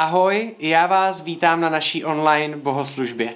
Ahoj, já vás vítám na naší online bohoslužbě.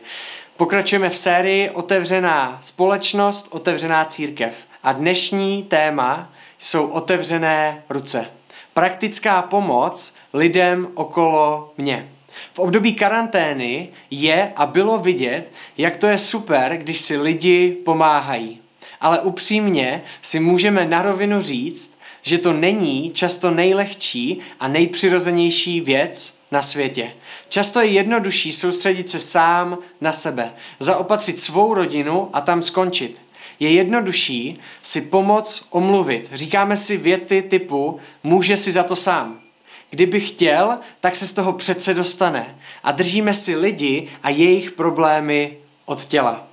Pokračujeme v sérii Otevřená společnost, otevřená církev. A dnešní téma jsou otevřené ruce. Praktická pomoc lidem okolo mě. V období karantény je a bylo vidět, jak to je super, když si lidi pomáhají. Ale upřímně si můžeme na rovinu říct, že to není často nejlehčí a nejpřirozenější věc na světě. Často je jednodušší soustředit se sám na sebe, zaopatřit svou rodinu a tam skončit. Je jednodušší si pomoc omluvit. Říkáme si věty typu může si za to sám. Kdyby chtěl, tak se z toho přece dostane. A držíme si lidi a jejich problémy od těla.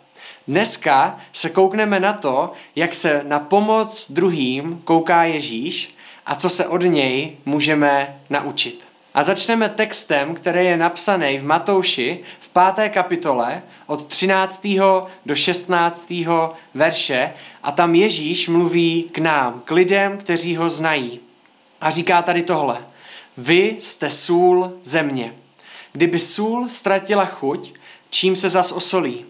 Dneska se koukneme na to, jak se na pomoc druhým kouká Ježíš a co se od něj můžeme naučit. A začneme textem, který je napsaný v Matouši v páté kapitole od 13. do 16. verše a tam Ježíš mluví k nám, k lidem, kteří ho znají. A říká tady tohle. Vy jste sůl země. Kdyby sůl ztratila chuť, čím se zas osolí?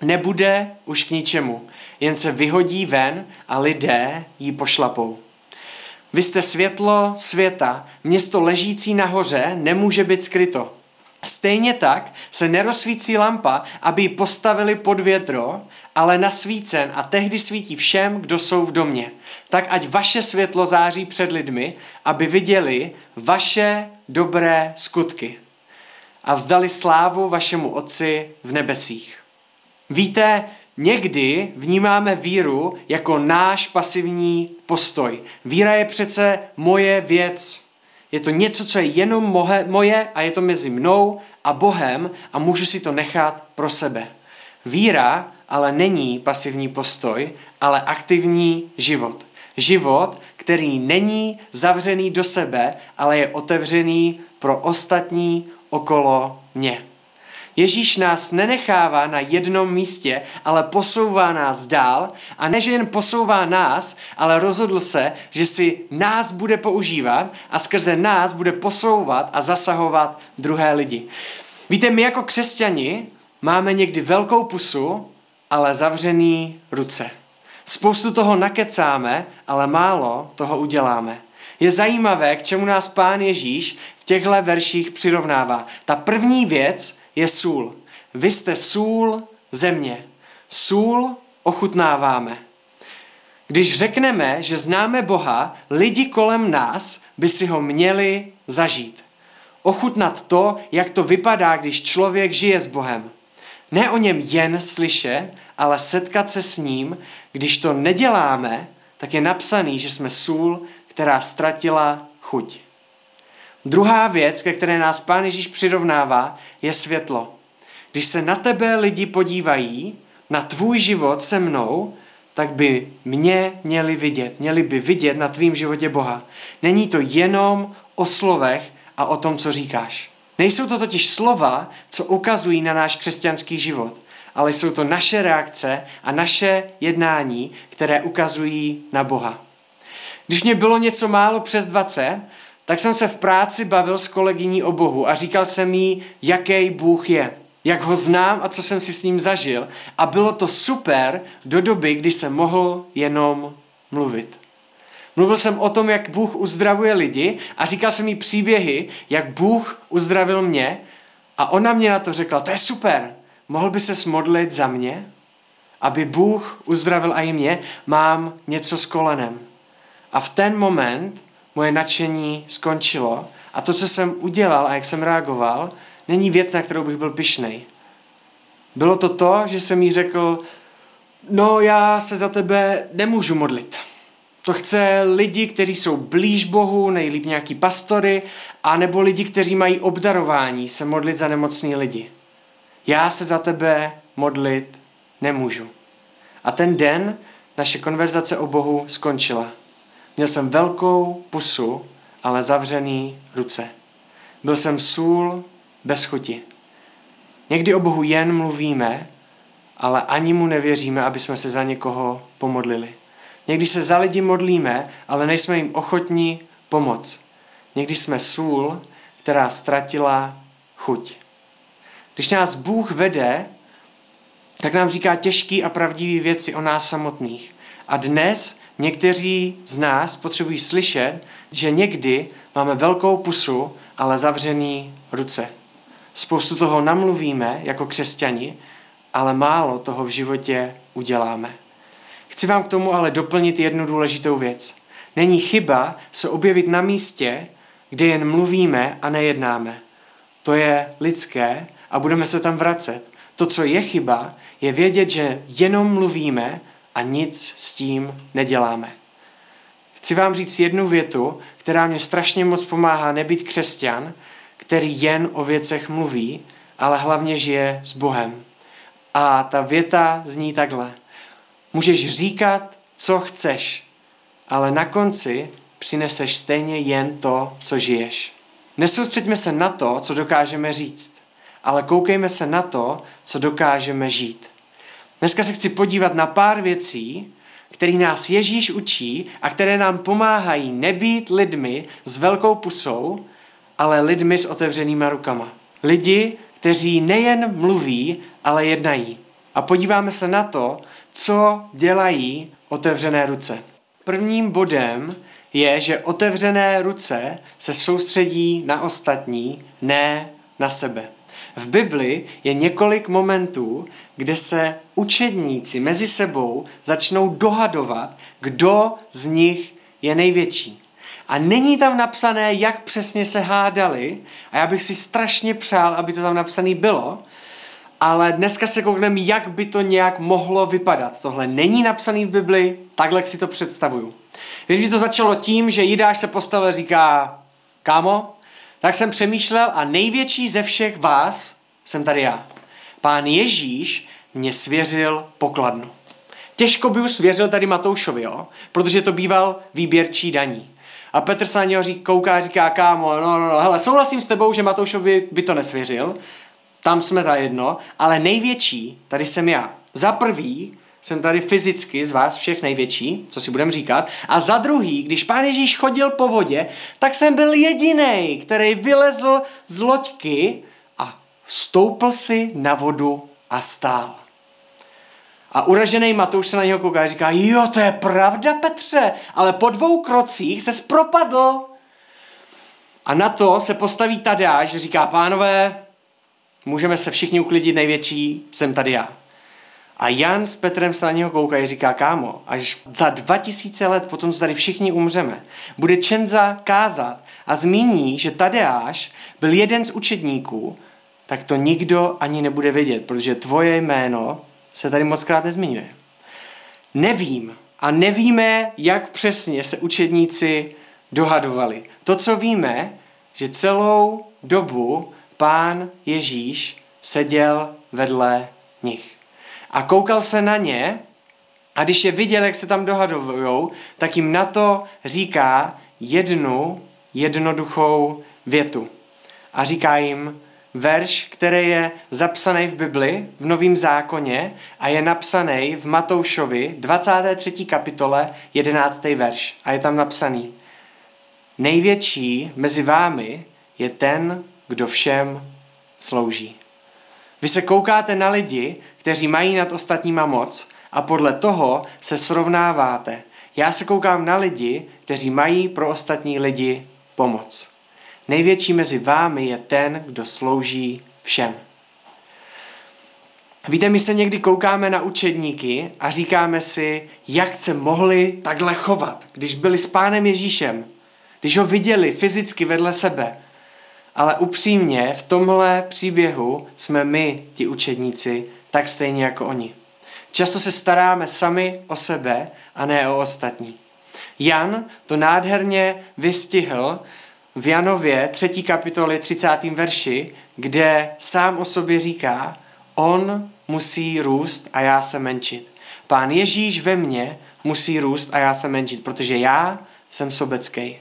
Nebude už k ničemu, jen se vyhodí ven a lidé ji pošlapou. Vy jste světlo světa, město ležící nahoře nemůže být skryto. Stejně tak se nerozsvící lampa, aby ji postavili pod větro, ale na svícen a tehdy svítí všem, kdo jsou v domě. Tak ať vaše světlo září před lidmi, aby viděli vaše dobré skutky a vzdali slávu vašemu Otci v nebesích. Víte, Někdy vnímáme víru jako náš pasivní postoj. Víra je přece moje věc. Je to něco, co je jenom moje, moje a je to mezi mnou a Bohem a můžu si to nechat pro sebe. Víra ale není pasivní postoj, ale aktivní život. Život, který není zavřený do sebe, ale je otevřený pro ostatní okolo mě. Ježíš nás nenechává na jednom místě, ale posouvá nás dál a ne, že jen posouvá nás, ale rozhodl se, že si nás bude používat a skrze nás bude posouvat a zasahovat druhé lidi. Víte, my jako křesťani máme někdy velkou pusu, ale zavřený ruce. Spoustu toho nakecáme, ale málo toho uděláme. Je zajímavé, k čemu nás pán Ježíš v těchto verších přirovnává. Ta první věc je sůl. Vy jste sůl země. Sůl ochutnáváme. Když řekneme, že známe Boha, lidi kolem nás by si ho měli zažít. Ochutnat to, jak to vypadá, když člověk žije s Bohem. Ne o něm jen slyšet, ale setkat se s ním. Když to neděláme, tak je napsaný, že jsme sůl, která ztratila chuť. Druhá věc, ke které nás Pán Ježíš přirovnává, je světlo. Když se na tebe lidi podívají, na tvůj život se mnou, tak by mě měli vidět. Měli by vidět na tvým životě Boha. Není to jenom o slovech a o tom, co říkáš. Nejsou to totiž slova, co ukazují na náš křesťanský život, ale jsou to naše reakce a naše jednání, které ukazují na Boha. Když mě bylo něco málo přes 20, tak jsem se v práci bavil s kolegyní o Bohu a říkal jsem jí, jaký Bůh je, jak ho znám a co jsem si s ním zažil. A bylo to super do doby, kdy jsem mohl jenom mluvit. Mluvil jsem o tom, jak Bůh uzdravuje lidi a říkal jsem jí příběhy, jak Bůh uzdravil mě a ona mě na to řekla, to je super, mohl by se smodlit za mě, aby Bůh uzdravil i mě, mám něco s kolenem. A v ten moment moje nadšení skončilo a to, co jsem udělal a jak jsem reagoval, není věc, na kterou bych byl pišnej. Bylo to to, že jsem jí řekl, no já se za tebe nemůžu modlit. To chce lidi, kteří jsou blíž Bohu, nejlíp nějaký pastory, a nebo lidi, kteří mají obdarování se modlit za nemocný lidi. Já se za tebe modlit nemůžu. A ten den naše konverzace o Bohu skončila. Měl jsem velkou pusu, ale zavřený ruce. Byl jsem sůl bez chuti. Někdy o Bohu jen mluvíme, ale ani mu nevěříme, aby jsme se za někoho pomodlili. Někdy se za lidi modlíme, ale nejsme jim ochotní pomoct. Někdy jsme sůl, která ztratila chuť. Když nás Bůh vede, tak nám říká těžký a pravdivý věci o nás samotných. A dnes někteří z nás potřebují slyšet, že někdy máme velkou pusu, ale zavřený ruce. Spoustu toho namluvíme jako křesťani, ale málo toho v životě uděláme. Chci vám k tomu ale doplnit jednu důležitou věc. Není chyba se objevit na místě, kde jen mluvíme a nejednáme. To je lidské a budeme se tam vracet. To, co je chyba, je vědět, že jenom mluvíme a nic s tím neděláme. Chci vám říct jednu větu, která mě strašně moc pomáhá nebýt křesťan, který jen o věcech mluví, ale hlavně žije s Bohem. A ta věta zní takhle. Můžeš říkat, co chceš, ale na konci přineseš stejně jen to, co žiješ. Nesoustřeďme se na to, co dokážeme říct, ale koukejme se na to, co dokážeme žít. Dneska se chci podívat na pár věcí, které nás Ježíš učí a které nám pomáhají nebýt lidmi s velkou pusou, ale lidmi s otevřenýma rukama. Lidi, kteří nejen mluví, ale jednají. A podíváme se na to, co dělají otevřené ruce. Prvním bodem je, že otevřené ruce se soustředí na ostatní, ne na sebe. V Bibli je několik momentů, kde se učedníci mezi sebou začnou dohadovat, kdo z nich je největší. A není tam napsané, jak přesně se hádali, a já bych si strašně přál, aby to tam napsané bylo, ale dneska se koukneme, jak by to nějak mohlo vypadat. Tohle není napsané v Bibli, takhle si to představuju. Víš, že to začalo tím, že Jidáš se postavil a říká, kámo, tak jsem přemýšlel a největší ze všech vás jsem tady já. Pán Ježíš mě svěřil pokladnu. Těžko by už svěřil tady Matoušovi, jo? protože to býval výběrčí daní. A Petr se na něho říká, kouká a říká, kámo, no, no, no, hele, souhlasím s tebou, že Matoušovi by to nesvěřil, tam jsme zajedno, ale největší tady jsem já. Za prvý jsem tady fyzicky z vás všech největší, co si budem říkat, a za druhý, když pán Ježíš chodil po vodě, tak jsem byl jediný, který vylezl z loďky a stoupl si na vodu a stál. A uražený Matouš se na něho kouká a říká, jo, to je pravda, Petře, ale po dvou krocích se propadl. A na to se postaví Tadáš, říká, pánové, můžeme se všichni uklidit, největší jsem tady já. A Jan s Petrem se na něho koukají a říká, kámo, až za 2000 let potom, co tady všichni umřeme, bude Čenza kázat a zmíní, že Tadeáš byl jeden z učedníků, tak to nikdo ani nebude vědět, protože tvoje jméno se tady moc krát nezmiňuje. Nevím a nevíme, jak přesně se učedníci dohadovali. To, co víme, že celou dobu pán Ježíš seděl vedle nich. A koukal se na ně a když je viděl, jak se tam dohadujou, tak jim na to říká jednu jednoduchou větu. A říká jim verš, který je zapsaný v Bibli, v Novém zákoně a je napsaný v Matoušovi 23. kapitole 11. verš. A je tam napsaný Největší mezi vámi je ten, kdo všem slouží. Vy se koukáte na lidi, kteří mají nad ostatníma moc a podle toho se srovnáváte. Já se koukám na lidi, kteří mají pro ostatní lidi pomoc. Největší mezi vámi je ten, kdo slouží všem. Víte, my se někdy koukáme na učedníky a říkáme si, jak se mohli takhle chovat, když byli s pánem Ježíšem, když ho viděli fyzicky vedle sebe, ale upřímně v tomhle příběhu jsme my, ti učedníci, tak stejně jako oni. Často se staráme sami o sebe a ne o ostatní. Jan to nádherně vystihl v Janově 3. kapitoli 30. verši, kde sám o sobě říká, on musí růst a já se menšit. Pán Ježíš ve mně musí růst a já se menšit, protože já jsem sobecký.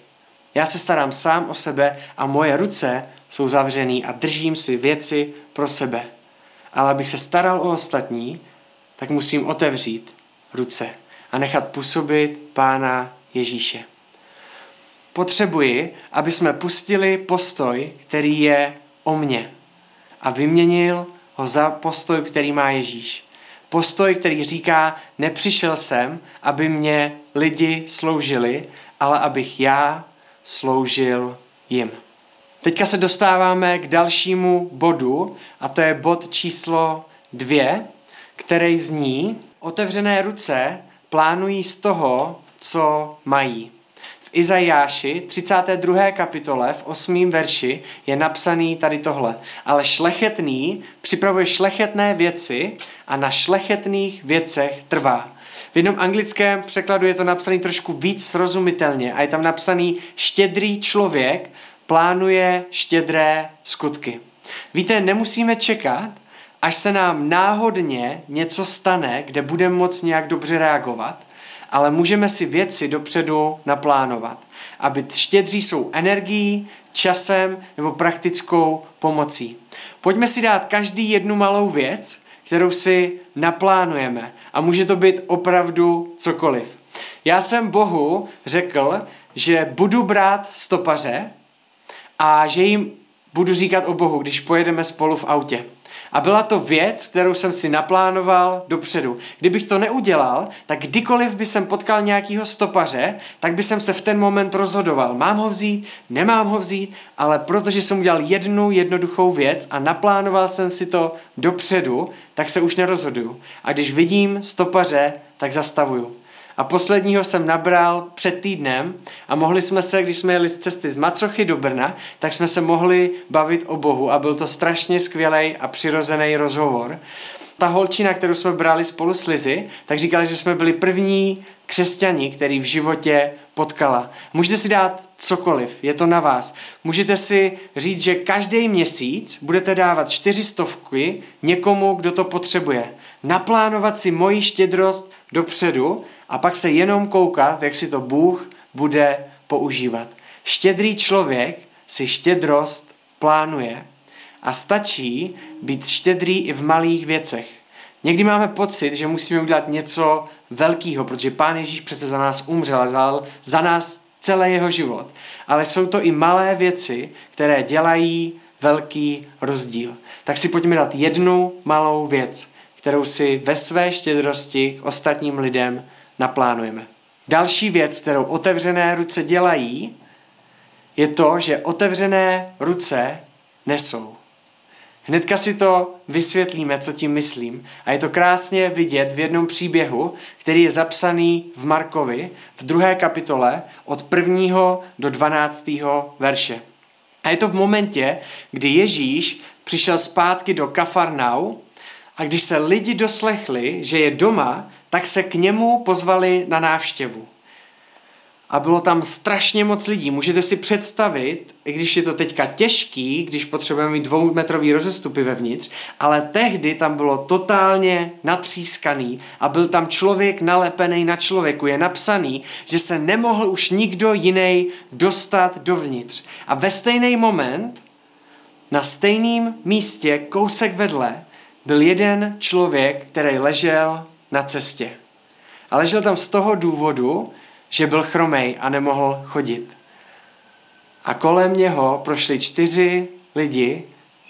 Já se starám sám o sebe a moje ruce jsou zavřený a držím si věci pro sebe. Ale abych se staral o ostatní, tak musím otevřít ruce a nechat působit Pána Ježíše. potřebuji, aby jsme pustili postoj, který je o mně a vyměnil ho za postoj, který má Ježíš. Postoj, který říká, nepřišel jsem, aby mě lidi sloužili, ale abych já sloužil jim. Teďka se dostáváme k dalšímu bodu a to je bod číslo dvě, který zní, otevřené ruce plánují z toho, co mají. V Izajáši 32. kapitole v 8. verši je napsaný tady tohle. Ale šlechetný připravuje šlechetné věci a na šlechetných věcech trvá. V jednom anglickém překladu je to napsaný trošku víc srozumitelně a je tam napsaný štědrý člověk plánuje štědré skutky. Víte, nemusíme čekat, až se nám náhodně něco stane, kde budeme moc nějak dobře reagovat, ale můžeme si věci dopředu naplánovat. A být štědří jsou energií, časem nebo praktickou pomocí. Pojďme si dát každý jednu malou věc, kterou si naplánujeme. A může to být opravdu cokoliv. Já jsem Bohu řekl, že budu brát stopaře a že jim budu říkat o Bohu, když pojedeme spolu v autě. A byla to věc, kterou jsem si naplánoval dopředu. Kdybych to neudělal, tak kdykoliv by jsem potkal nějakého stopaře, tak by jsem se v ten moment rozhodoval. Mám ho vzít, nemám ho vzít, ale protože jsem udělal jednu jednoduchou věc a naplánoval jsem si to dopředu, tak se už nerozhoduju. A když vidím stopaře, tak zastavuju. A posledního jsem nabral před týdnem a mohli jsme se, když jsme jeli z cesty z Macochy do Brna, tak jsme se mohli bavit o Bohu a byl to strašně skvělý a přirozený rozhovor. Ta holčina, kterou jsme brali spolu s Lizy, tak říkala, že jsme byli první křesťani, který v životě potkala. Můžete si dát cokoliv, je to na vás. Můžete si říct, že každý měsíc budete dávat čtyřistovky někomu, kdo to potřebuje. Naplánovat si moji štědrost dopředu a pak se jenom koukat, jak si to Bůh bude používat. Štědrý člověk si štědrost plánuje a stačí být štědrý i v malých věcech. Někdy máme pocit, že musíme udělat něco velkého, protože Pán Ježíš přece za nás umřel a dal za nás celý jeho život. Ale jsou to i malé věci, které dělají velký rozdíl. Tak si pojďme dát jednu malou věc, kterou si ve své štědrosti k ostatním lidem naplánujeme. Další věc, kterou otevřené ruce dělají, je to, že otevřené ruce nesou. Hnedka si to vysvětlíme, co tím myslím. A je to krásně vidět v jednom příběhu, který je zapsaný v Markovi v druhé kapitole od prvního do dvanáctého verše. A je to v momentě, kdy Ježíš přišel zpátky do Kafarnau a když se lidi doslechli, že je doma, tak se k němu pozvali na návštěvu. A bylo tam strašně moc lidí. Můžete si představit, i když je to teďka těžký, když potřebujeme mít dvoumetrový rozestupy vevnitř, ale tehdy tam bylo totálně natřískaný a byl tam člověk nalepený na člověku. Je napsaný, že se nemohl už nikdo jiný dostat dovnitř. A ve stejný moment, na stejném místě, kousek vedle, byl jeden člověk, který ležel na cestě. A ležel tam z toho důvodu, že byl chromej a nemohl chodit. A kolem něho prošli čtyři lidi,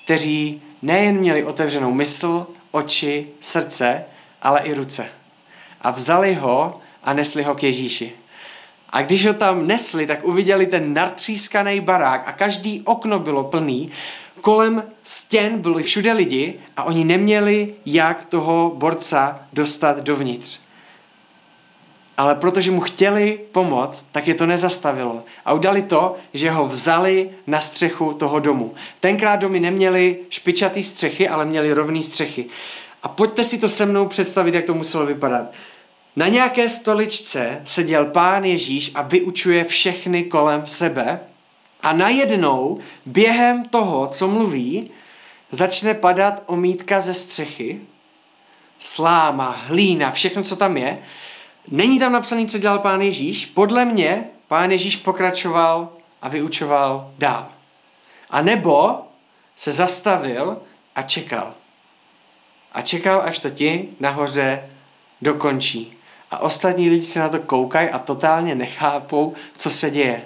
kteří nejen měli otevřenou mysl, oči, srdce, ale i ruce. A vzali ho a nesli ho k Ježíši. A když ho tam nesli, tak uviděli ten natřískaný barák a každý okno bylo plný. Kolem stěn byli všude lidi a oni neměli jak toho borca dostat dovnitř ale protože mu chtěli pomoct, tak je to nezastavilo. A udali to, že ho vzali na střechu toho domu. Tenkrát domy neměly špičatý střechy, ale měly rovný střechy. A pojďte si to se mnou představit, jak to muselo vypadat. Na nějaké stoličce seděl pán Ježíš a vyučuje všechny kolem sebe a najednou během toho, co mluví, začne padat omítka ze střechy, sláma, hlína, všechno, co tam je Není tam napsaný, co dělal pán Ježíš. Podle mě pán Ježíš pokračoval a vyučoval dál. A nebo se zastavil a čekal. A čekal, až to ti nahoře dokončí. A ostatní lidi se na to koukají a totálně nechápou, co se děje.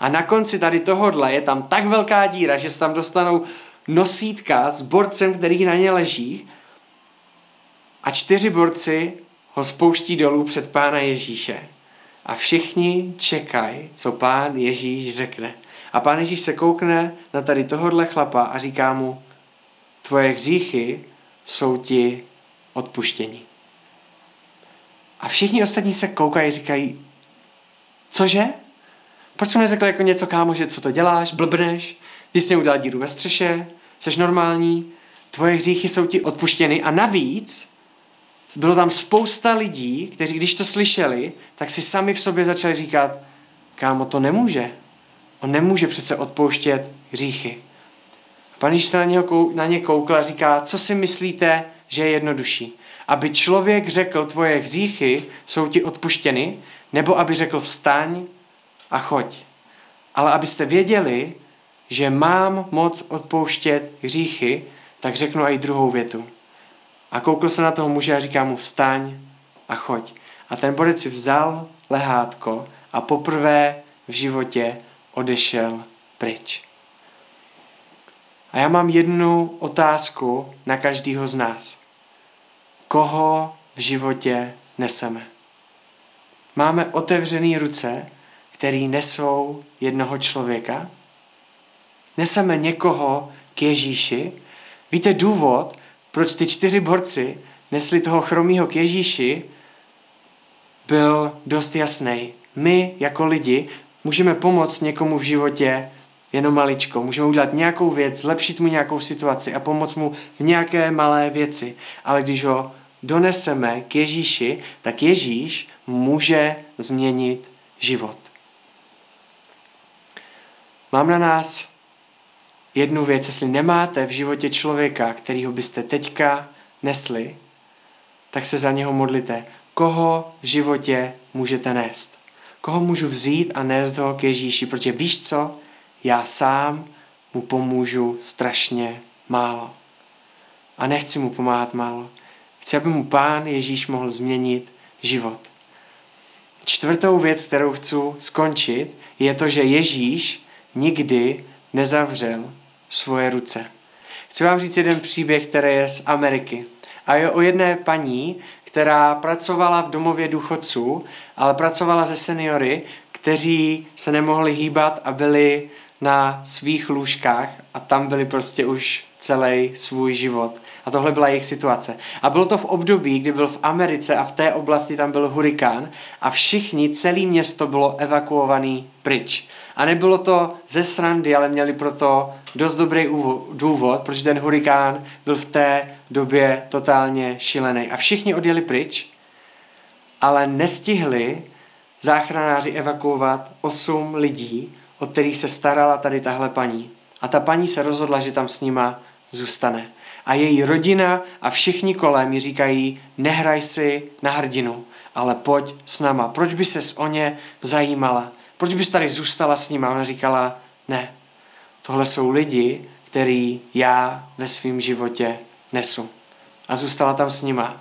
A na konci tady tohodle je tam tak velká díra, že se tam dostanou nosítka s borcem, který na ně leží a čtyři borci ho spouští dolů před pána Ježíše. A všichni čekají, co pán Ježíš řekne. A pán Ježíš se koukne na tady tohodle chlapa a říká mu, tvoje hříchy jsou ti odpuštění. A všichni ostatní se koukají a říkají, cože? Proč jsem neřekl jako něco, kámo, že co to děláš, blbneš, ty jsi udělal díru ve střeše, jsi normální, tvoje hříchy jsou ti odpuštěny a navíc bylo tam spousta lidí, kteří když to slyšeli, tak si sami v sobě začali říkat, kámo, to nemůže. On nemůže přece odpouštět hříchy. Pan Ježíš se na, něho, na ně koukl a říká, co si myslíte, že je jednodušší? Aby člověk řekl, tvoje hříchy jsou ti odpuštěny, nebo aby řekl, vstaň a choď. Ale abyste věděli, že mám moc odpouštět hříchy, tak řeknu i druhou větu. A koukl se na toho muže a říká mu, vstaň a choď. A ten borec si vzal lehátko a poprvé v životě odešel pryč. A já mám jednu otázku na každého z nás. Koho v životě neseme? Máme otevřené ruce, který nesou jednoho člověka? Neseme někoho k Ježíši? Víte důvod, proč ty čtyři borci nesli toho chromího k Ježíši, byl dost jasný. My jako lidi můžeme pomoct někomu v životě jenom maličko. Můžeme udělat nějakou věc, zlepšit mu nějakou situaci a pomoct mu v nějaké malé věci. Ale když ho doneseme k Ježíši, tak Ježíš může změnit život. Mám na nás jednu věc, jestli nemáte v životě člověka, kterýho byste teďka nesli, tak se za něho modlite. Koho v životě můžete nést? Koho můžu vzít a nést ho k Ježíši? Protože víš co? Já sám mu pomůžu strašně málo. A nechci mu pomáhat málo. Chci, aby mu pán Ježíš mohl změnit život. Čtvrtou věc, kterou chci skončit, je to, že Ježíš nikdy nezavřel svoje ruce. Chci vám říct jeden příběh, který je z Ameriky. A je o jedné paní, která pracovala v domově důchodců, ale pracovala ze seniory, kteří se nemohli hýbat a byli na svých lůžkách a tam byli prostě už celý svůj život. A tohle byla jejich situace. A bylo to v období, kdy byl v Americe a v té oblasti tam byl hurikán a všichni, celé město bylo evakuovaný pryč. A nebylo to ze srandy, ale měli proto dost dobrý důvod, protože ten hurikán byl v té době totálně šílený. A všichni odjeli pryč, ale nestihli záchranáři evakuovat 8 lidí, o kterých se starala tady tahle paní. A ta paní se rozhodla, že tam s nima zůstane. A její rodina a všichni kolem mi říkají, nehraj si na hrdinu, ale pojď s náma. Proč by ses o ně zajímala? Proč bys tady zůstala s nima? Ona říkala, ne, tohle jsou lidi, který já ve svém životě nesu. A zůstala tam s nima.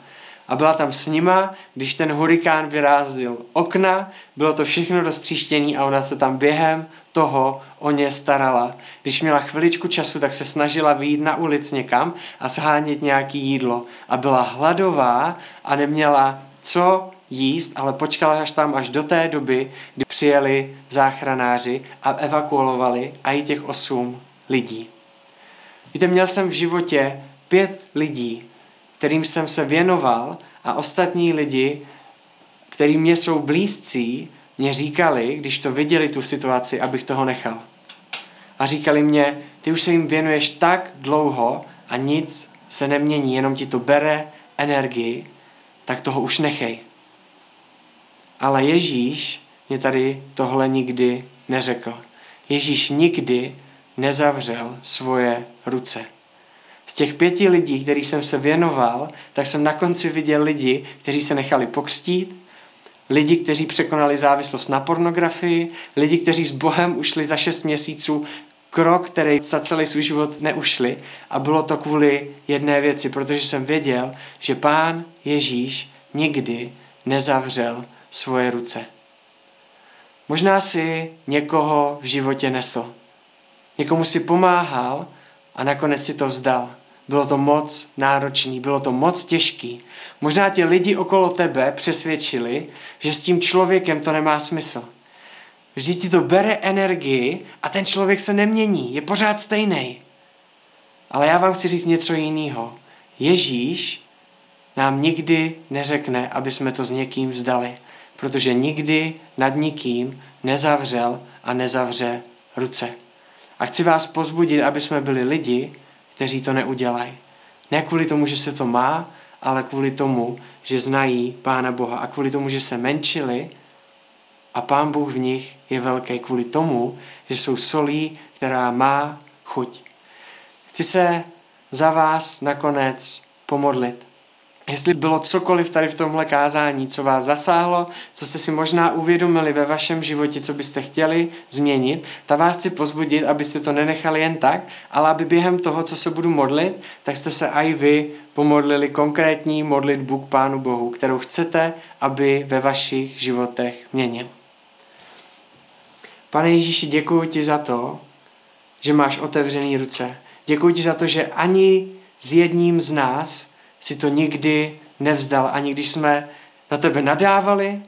A byla tam s nima, když ten hurikán vyrázil okna, bylo to všechno dostříštění a ona se tam během toho o ně starala. Když měla chviličku času, tak se snažila vyjít na ulic někam a shánět nějaký jídlo. A byla hladová a neměla co jíst, ale počkala až tam až do té doby, kdy přijeli záchranáři a evakuovali a i těch osm lidí. Víte, měl jsem v životě pět lidí, kterým jsem se věnoval a ostatní lidi, který mě jsou blízcí, mě říkali, když to viděli tu situaci, abych toho nechal. A říkali mě, ty už se jim věnuješ tak dlouho a nic se nemění, jenom ti to bere energii, tak toho už nechej. Ale Ježíš mě tady tohle nikdy neřekl. Ježíš nikdy nezavřel svoje ruce. Z těch pěti lidí, kterých jsem se věnoval, tak jsem na konci viděl lidi, kteří se nechali pokřtít, lidi, kteří překonali závislost na pornografii, lidi, kteří s Bohem ušli za šest měsíců krok, který za celý svůj život neušli. A bylo to kvůli jedné věci, protože jsem věděl, že pán Ježíš nikdy nezavřel svoje ruce. Možná si někoho v životě nesl. Někomu si pomáhal a nakonec si to vzdal. Bylo to moc náročný, bylo to moc těžký. Možná ti lidi okolo tebe přesvědčili, že s tím člověkem to nemá smysl. Vždyť ti to bere energii a ten člověk se nemění, je pořád stejný. Ale já vám chci říct něco jiného. Ježíš nám nikdy neřekne, aby jsme to s někým vzdali, protože nikdy nad nikým nezavřel a nezavře ruce. A chci vás pozbudit, aby jsme byli lidi, kteří to neudělají. Ne kvůli tomu, že se to má, ale kvůli tomu, že znají Pána Boha a kvůli tomu, že se menšili a Pán Bůh v nich je velký kvůli tomu, že jsou solí, která má chuť. Chci se za vás nakonec pomodlit. Jestli bylo cokoliv tady v tomhle kázání, co vás zasáhlo, co jste si možná uvědomili ve vašem životě, co byste chtěli změnit, tak vás chci pozbudit, abyste to nenechali jen tak, ale aby během toho, co se budu modlit, tak jste se i vy pomodlili konkrétní modlitbu k Pánu Bohu, kterou chcete, aby ve vašich životech měnil. Pane Ježíši, děkuji ti za to, že máš otevřené ruce. Děkuji ti za to, že ani s jedním z nás si to nikdy nevzdal. Ani když jsme na tebe nadávali,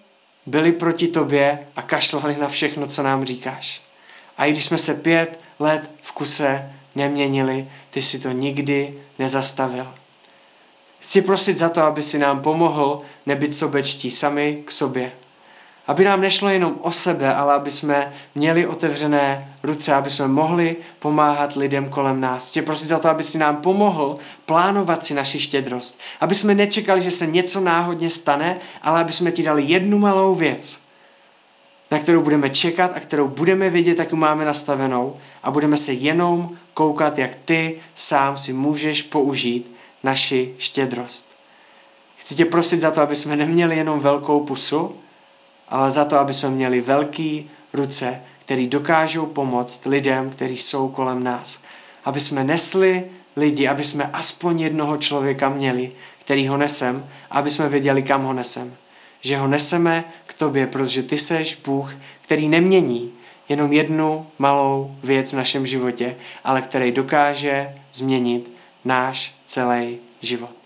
byli proti tobě a kašlali na všechno, co nám říkáš. A i když jsme se pět let v kuse neměnili, ty si to nikdy nezastavil. Chci prosit za to, aby si nám pomohl nebyt sobečtí sami k sobě. Aby nám nešlo jenom o sebe, ale aby jsme měli otevřené ruce, aby jsme mohli pomáhat lidem kolem nás. Tě prosím za to, aby si nám pomohl plánovat si naši štědrost. Aby jsme nečekali, že se něco náhodně stane, ale aby jsme ti dali jednu malou věc, na kterou budeme čekat a kterou budeme vidět, jak ji máme nastavenou a budeme se jenom koukat, jak ty sám si můžeš použít naši štědrost. Chci tě prosit za to, aby jsme neměli jenom velkou pusu, ale za to, aby jsme měli velký ruce, který dokážou pomoct lidem, kteří jsou kolem nás. Aby jsme nesli lidi, aby jsme aspoň jednoho člověka měli, který ho nesem, aby jsme věděli, kam ho nesem. Že ho neseme k tobě, protože ty seš Bůh, který nemění jenom jednu malou věc v našem životě, ale který dokáže změnit náš celý život.